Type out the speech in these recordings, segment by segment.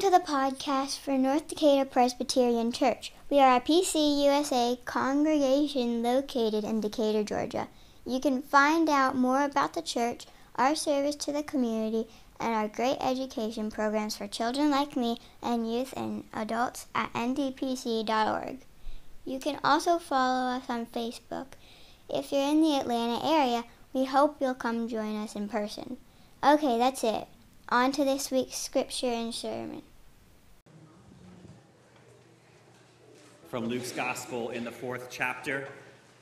to the podcast for North Decatur Presbyterian Church. We are a PCUSA congregation located in Decatur, Georgia. You can find out more about the church, our service to the community, and our great education programs for children like me and youth and adults at ndpc.org. You can also follow us on Facebook. If you're in the Atlanta area, we hope you'll come join us in person. Okay, that's it. On to this week's scripture and sermon. From Luke's Gospel in the fourth chapter,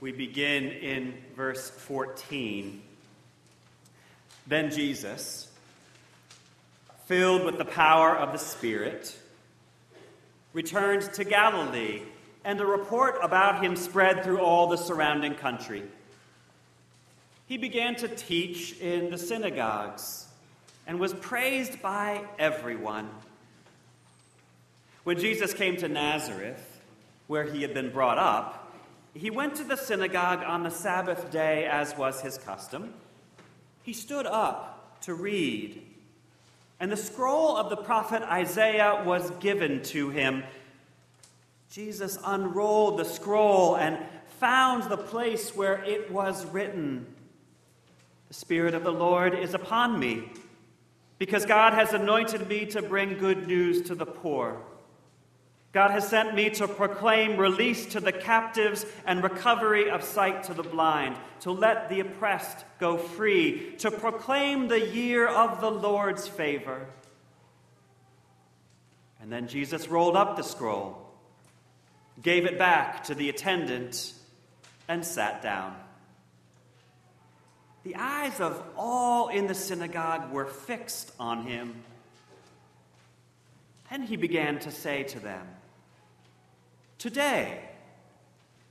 we begin in verse 14. Then Jesus, filled with the power of the Spirit, returned to Galilee, and a report about him spread through all the surrounding country. He began to teach in the synagogues and was praised by everyone. When Jesus came to Nazareth, where he had been brought up, he went to the synagogue on the Sabbath day, as was his custom. He stood up to read, and the scroll of the prophet Isaiah was given to him. Jesus unrolled the scroll and found the place where it was written The Spirit of the Lord is upon me because God has anointed me to bring good news to the poor. God has sent me to proclaim release to the captives and recovery of sight to the blind, to let the oppressed go free, to proclaim the year of the Lord's favor. And then Jesus rolled up the scroll, gave it back to the attendant, and sat down. The eyes of all in the synagogue were fixed on him. Then he began to say to them, Today,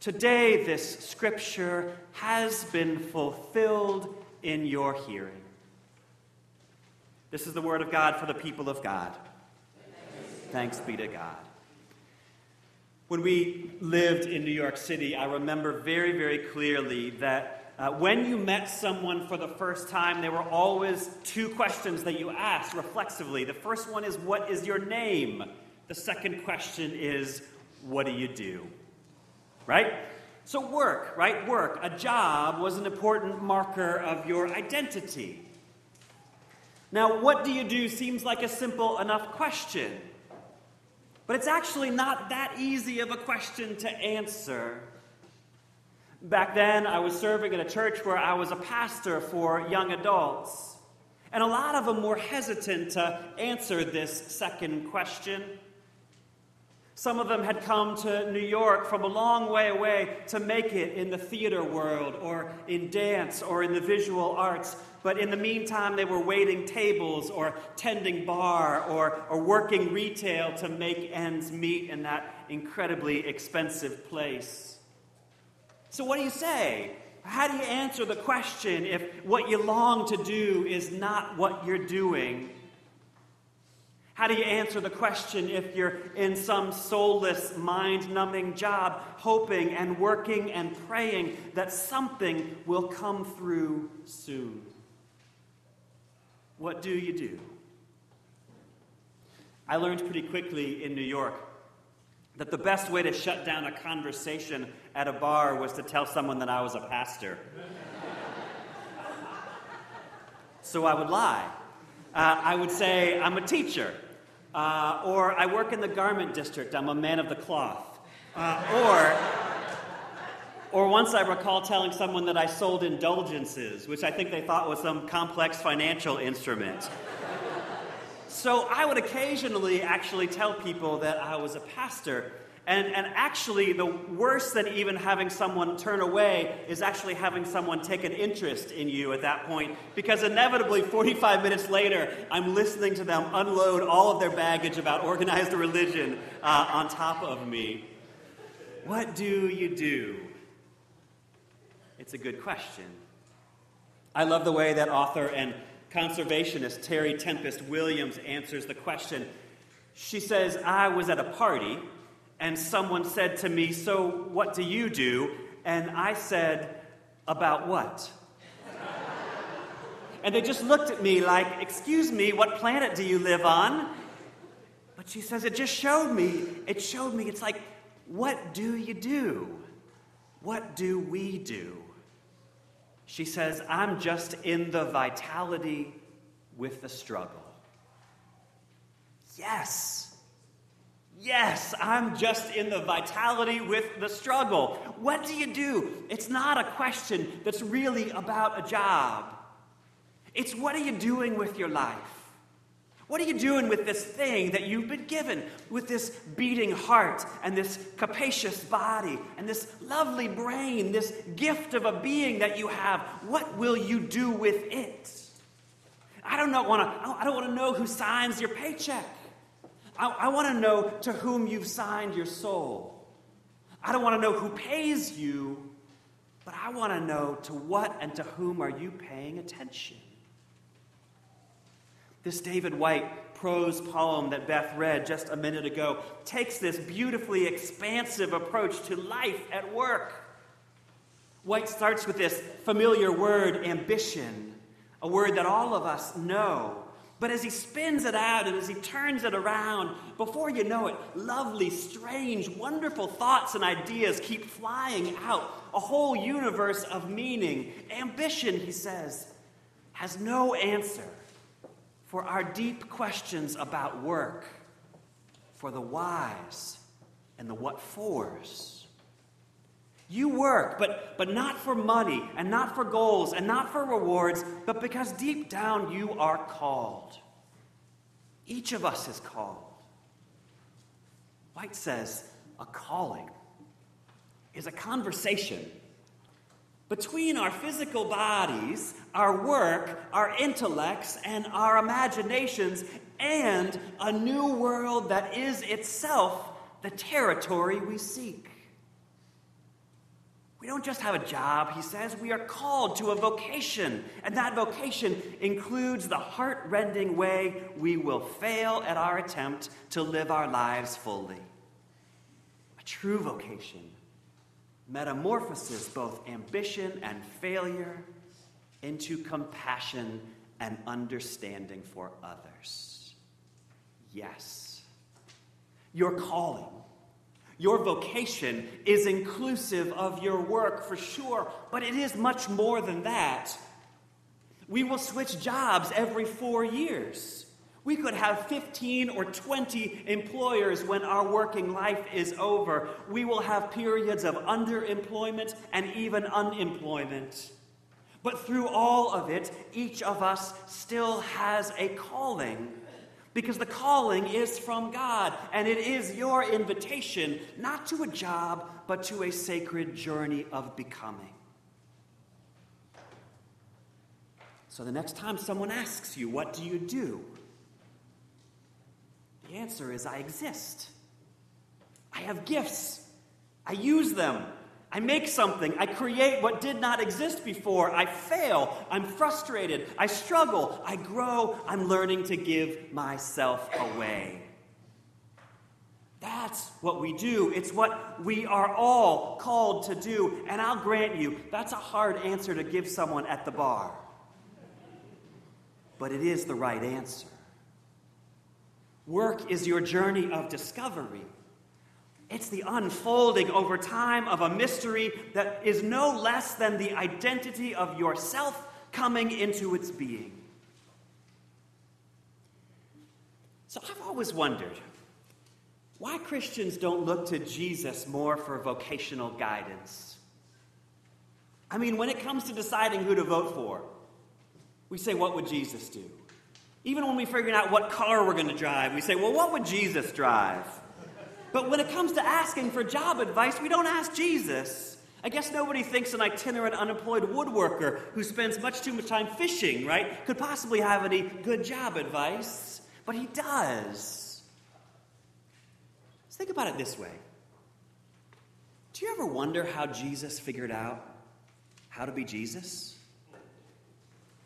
today this scripture has been fulfilled in your hearing. This is the word of God for the people of God. Thanks be to God. When we lived in New York City, I remember very, very clearly that uh, when you met someone for the first time, there were always two questions that you asked reflexively. The first one is, What is your name? The second question is, What do you do? Right? So, work, right? Work. A job was an important marker of your identity. Now, what do you do seems like a simple enough question, but it's actually not that easy of a question to answer. Back then, I was serving in a church where I was a pastor for young adults. And a lot of them were hesitant to answer this second question. Some of them had come to New York from a long way away to make it in the theater world or in dance or in the visual arts. But in the meantime, they were waiting tables or tending bar or, or working retail to make ends meet in that incredibly expensive place. So, what do you say? How do you answer the question if what you long to do is not what you're doing? How do you answer the question if you're in some soulless, mind numbing job, hoping and working and praying that something will come through soon? What do you do? I learned pretty quickly in New York that the best way to shut down a conversation at a bar was to tell someone that I was a pastor. so I would lie. Uh, I would say, I'm a teacher. Uh, or I work in the garment district, I'm a man of the cloth. Uh, or, or once I recall telling someone that I sold indulgences, which I think they thought was some complex financial instrument. So I would occasionally actually tell people that I was a pastor. And, and actually, the worse than even having someone turn away is actually having someone take an interest in you at that point. Because inevitably, 45 minutes later, I'm listening to them unload all of their baggage about organized religion uh, on top of me. What do you do? It's a good question. I love the way that author and conservationist Terry Tempest Williams answers the question. She says, I was at a party and someone said to me, So what do you do? And I said, About what? and they just looked at me like, Excuse me, what planet do you live on? But she says, It just showed me. It showed me. It's like, what do you do? What do we do? She says, I'm just in the vitality with the struggle. Yes. Yes, I'm just in the vitality with the struggle. What do you do? It's not a question that's really about a job. It's what are you doing with your life? What are you doing with this thing that you've been given, with this beating heart and this capacious body and this lovely brain, this gift of a being that you have? What will you do with it? I don't want to. I don't want to know who signs your paycheck. I, I want to know to whom you've signed your soul. I don't want to know who pays you, but I want to know to what and to whom are you paying attention. This David Whyte prose poem that Beth read just a minute ago takes this beautifully expansive approach to life at work. Whyte starts with this familiar word, ambition, a word that all of us know. But as he spins it out and as he turns it around, before you know it, lovely, strange, wonderful thoughts and ideas keep flying out. A whole universe of meaning. Ambition, he says, has no answer for our deep questions about work, for the whys and the what fors. You work, but, but not for money, and not for goals, and not for rewards, but because deep down you are called. Each of us is called. Whyte says a calling is a conversation between our physical bodies, our work, our intellects, and our imaginations, and a new world that is itself the territory we seek. We don't just have a job, he says, we are called to a vocation. And that vocation includes the heart rending way we will fail at our attempt to live our lives fully. A true vocation metamorphoses both ambition and failure into compassion and understanding for others. Yes, your calling, your vocation is inclusive of your work for sure, but it is much more than that. We will switch jobs every four years. We could have 15 or 20 employers when our working life is over. We will have periods of underemployment and even unemployment. But through all of it, each of us still has a calling. Because the calling is from God, and it is your invitation not to a job, but to a sacred journey of becoming. So the next time someone asks you, What do you do? The answer is I exist. I have gifts. I use them. I make something. I create what did not exist before. I fail. I'm frustrated. I struggle. I grow. I'm learning to give myself away. That's what we do. It's what we are all called to do. And I'll grant you, that's a hard answer to give someone at the bar. But it is the right answer. Work is your journey of discovery. It's the unfolding over time of a mystery that is no less than the identity of yourself coming into its being. So I've always wondered why Christians don't look to Jesus more for vocational guidance. I mean, when it comes to deciding who to vote for, we say, What would Jesus do? Even when we're figuring out what car we're going to drive, we say, well, what would Jesus drive? But when it comes to asking for job advice, we don't ask Jesus. I guess nobody thinks an itinerant unemployed woodworker who spends much too much time fishing, right, could possibly have any good job advice. But he does. Let's think about it this way Do you ever wonder how Jesus figured out how to be Jesus?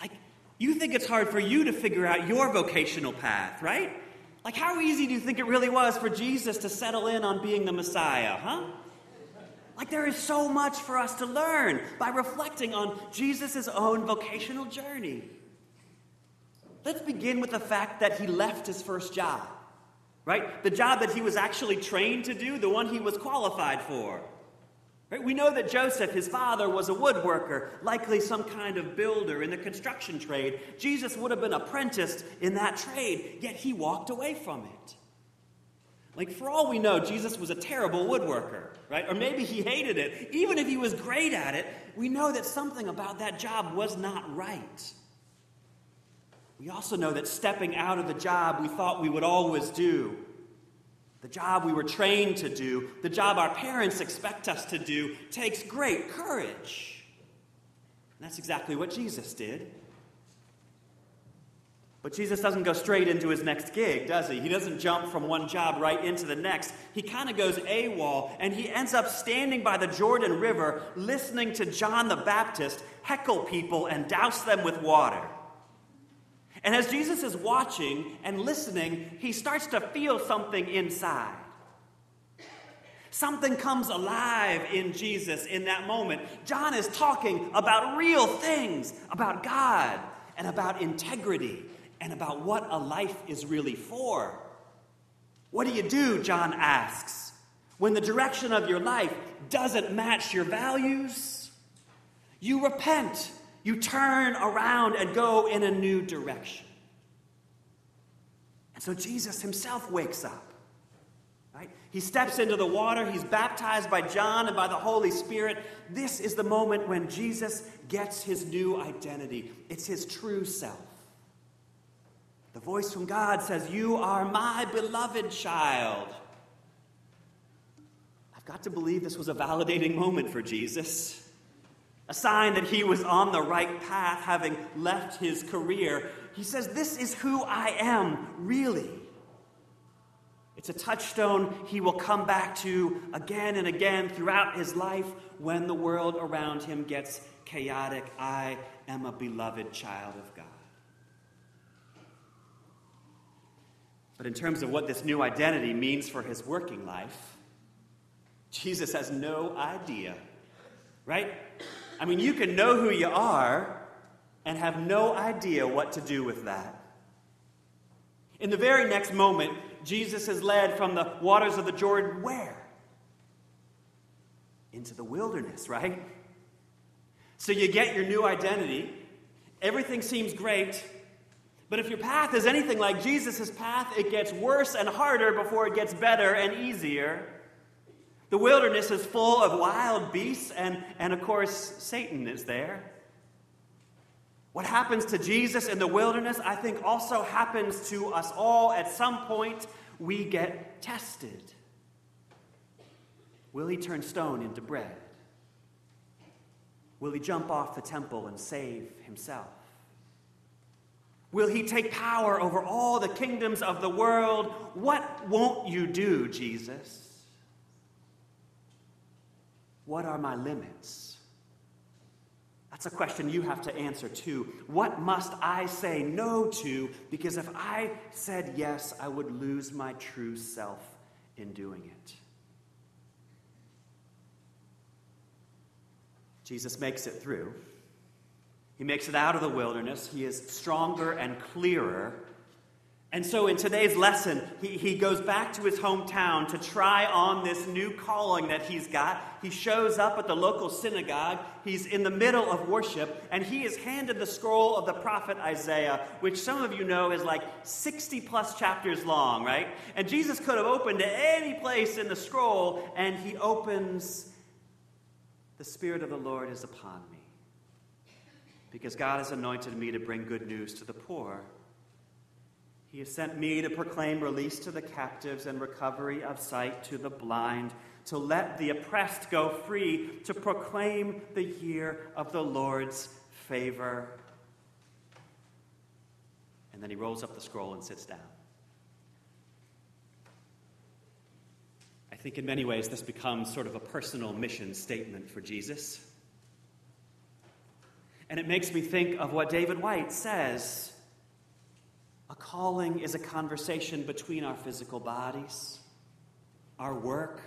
Like, you think it's hard for you to figure out your vocational path, right? Like, how easy do you think it really was for Jesus to settle in on being the Messiah, huh? Like, there is so much for us to learn by reflecting on Jesus' own vocational journey. Let's begin with the fact that he left his first job. right? The job that he was actually trained to do, the one he was qualified for. Right? We know that Joseph, his father, was a woodworker, likely some kind of builder in the construction trade. Jesus would have been apprenticed in that trade, yet he walked away from it. Like, for all we know, Jesus was a terrible woodworker, right? Or maybe he hated it. Even if he was great at it, we know that something about that job was not right. We also know that stepping out of the job we thought we would always do, the job we were trained to do, the job our parents expect us to do, takes great courage. And that's exactly what Jesus did. But Jesus doesn't go straight into his next gig, does he? He doesn't jump from one job right into the next. He kind of goes AWOL, and he ends up standing by the Jordan River listening to John the Baptist heckle people and douse them with water. And as Jesus is watching and listening, he starts to feel something inside. Something comes alive in Jesus in that moment. John is talking about real things, about God and about integrity and about what a life is really for. What do you do, John asks, when the direction of your life doesn't match your values? You repent, you turn around and go in a new direction. And so Jesus himself wakes up. Right? He steps into the water. He's baptized by John and by the Holy Spirit. This is the moment when Jesus gets his new identity. It's his true self. The voice from God says, You are my beloved child. I've got to believe this was a validating moment for Jesus. A sign that he was on the right path, having left his career. He says, This is who I am, really. It's a touchstone he will come back to again and again throughout his life when the world around him gets chaotic. I am a beloved child of God. But in terms of what this new identity means for his working life, Jesus has no idea, right? I mean, you can know who you are and have no idea what to do with that. In the very next moment, Jesus is led from the waters of the Jordan where? Into the wilderness, right? So you get your new identity. Everything seems great. But if your path is anything like Jesus' path, it gets worse and harder before it gets better and easier. The wilderness is full of wild beasts, and, and of course, Satan is there. What happens to Jesus in the wilderness, I think, also happens to us all. At some point, we get tested. Will he turn stone into bread? Will he jump off the temple and save himself? Will he take power over all the kingdoms of the world? What won't you do, Jesus? What are my limits? That's a question you have to answer too. What must I say no to? Because if I said yes, I would lose my true self in doing it. Jesus makes it through. He makes it out of the wilderness. He is stronger and clearer. And so in today's lesson, he, he goes back to his hometown to try on this new calling that he's got. He shows up at the local synagogue. He's in the middle of worship, and he is handed the scroll of the prophet Isaiah, which some of you know is like 60 plus chapters long, right? And Jesus could have opened to any place in the scroll, and he opens, The Spirit of the Lord is upon me because God has anointed me to bring good news to the poor. He has sent me to proclaim release to the captives and recovery of sight to the blind, to let the oppressed go free, to proclaim the year of the Lord's favor. And then he rolls up the scroll and sits down. I think in many ways this becomes sort of a personal mission statement for Jesus. And it makes me think of what David Whyte says calling is a conversation between our physical bodies, our work,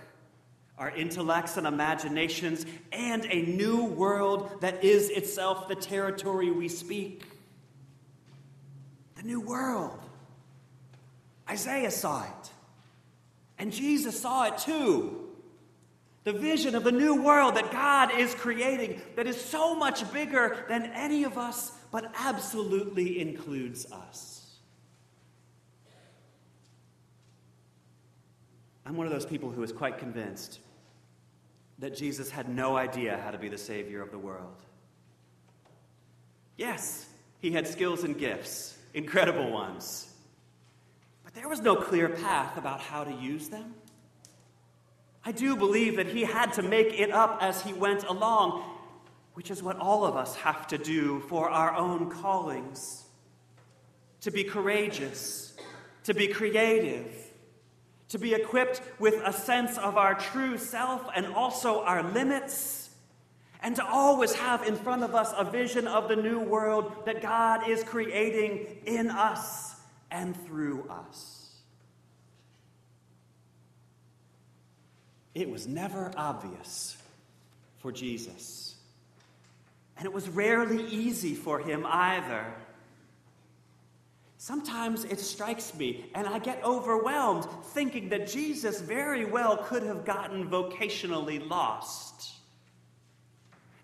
our intellects and imaginations, and a new world that is itself the territory we speak. The new world. Isaiah saw it. And Jesus saw it too. The vision of the new world that God is creating that is so much bigger than any of us, but absolutely includes us. I'm one of those people who is quite convinced that Jesus had no idea how to be the Savior of the world. Yes, he had skills and gifts, incredible ones. But there was no clear path about how to use them. I do believe that he had to make it up as he went along, which is what all of us have to do for our own callings to be courageous, to be creative, to be equipped with a sense of our true self and also our limits, and to always have in front of us a vision of the new world that God is creating in us and through us. It was never obvious for Jesus. And it was rarely easy for him either. Sometimes it strikes me, and I get overwhelmed thinking that Jesus very well could have gotten vocationally lost.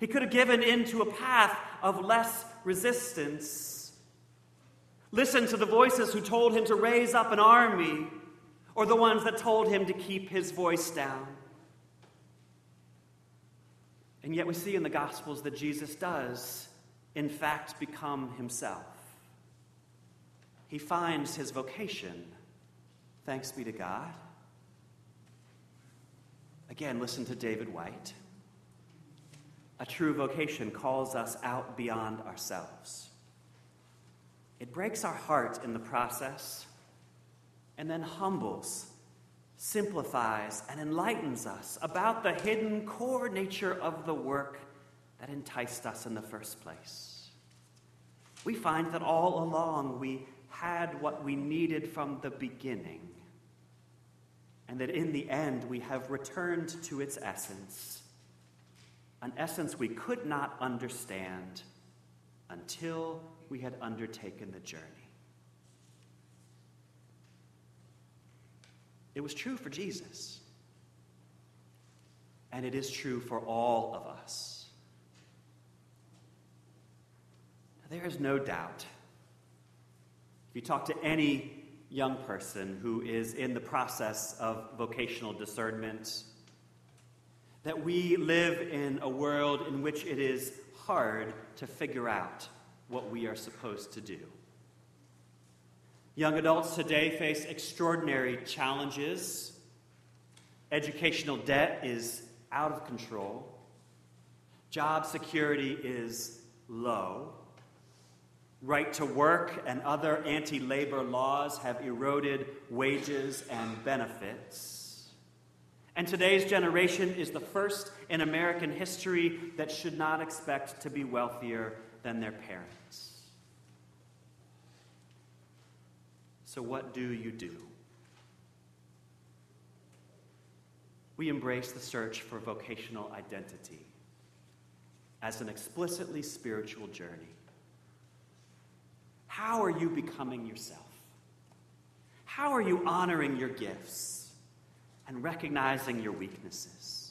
He could have given into a path of less resistance, Listen to the voices who told him to raise up an army, or the ones that told him to keep his voice down. And yet we see in the Gospels that Jesus does, in fact, become himself. He finds his vocation. Thanks be to God. Again, listen to David Whyte. A true vocation calls us out beyond ourselves. It breaks our heart in the process and then humbles, simplifies, and enlightens us about the hidden core nature of the work that enticed us in the first place. We find that all along we had what we needed from the beginning, and that in the end we have returned to its essence, an essence we could not understand until we had undertaken the journey. It was true for Jesus, and it is true for all of us. There is no doubt if you talk to any young person who is in the process of vocational discernment, that we live in a world in which it is hard to figure out what we are supposed to do. Young adults today face extraordinary challenges. Educational debt is out of control. Job security is low. Right to work and other anti labor laws have eroded wages and benefits. And today's generation is the first in American history that should not expect to be wealthier than their parents. So, what do you do? We embrace the search for vocational identity as an explicitly spiritual journey. How are you becoming yourself? How are you honoring your gifts and recognizing your weaknesses?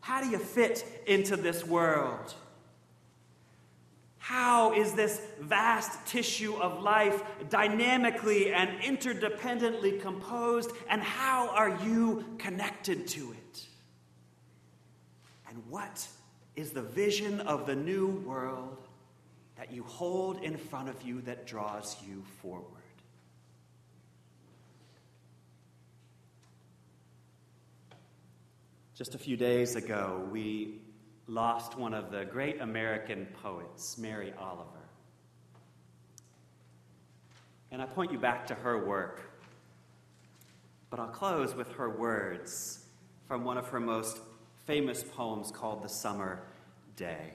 How do you fit into this world? How is this vast tissue of life dynamically and interdependently composed, and how are you connected to it? And what is the vision of the new world that you hold in front of you that draws you forward. Just a few days ago, we lost one of the great American poets, Mary Oliver. And I point you back to her work. But I'll close with her words from one of her most famous poems called The Summer Day.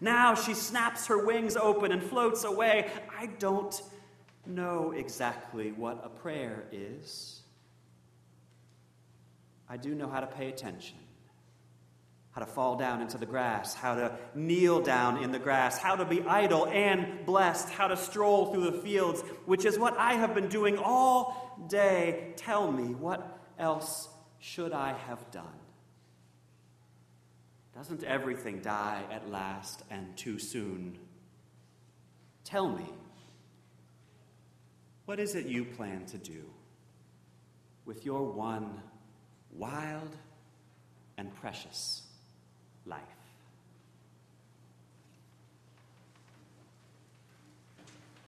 Now she snaps her wings open and floats away. I don't know exactly what a prayer is. I do know how to pay attention how to fall down into the grass, how to kneel down in the grass, how to be idle and blessed, how to stroll through the fields, which is what I have been doing all day. Tell me, what else should I have done? Doesn't everything die at last and too soon? Tell me, what is it you plan to do with your one wild and precious life.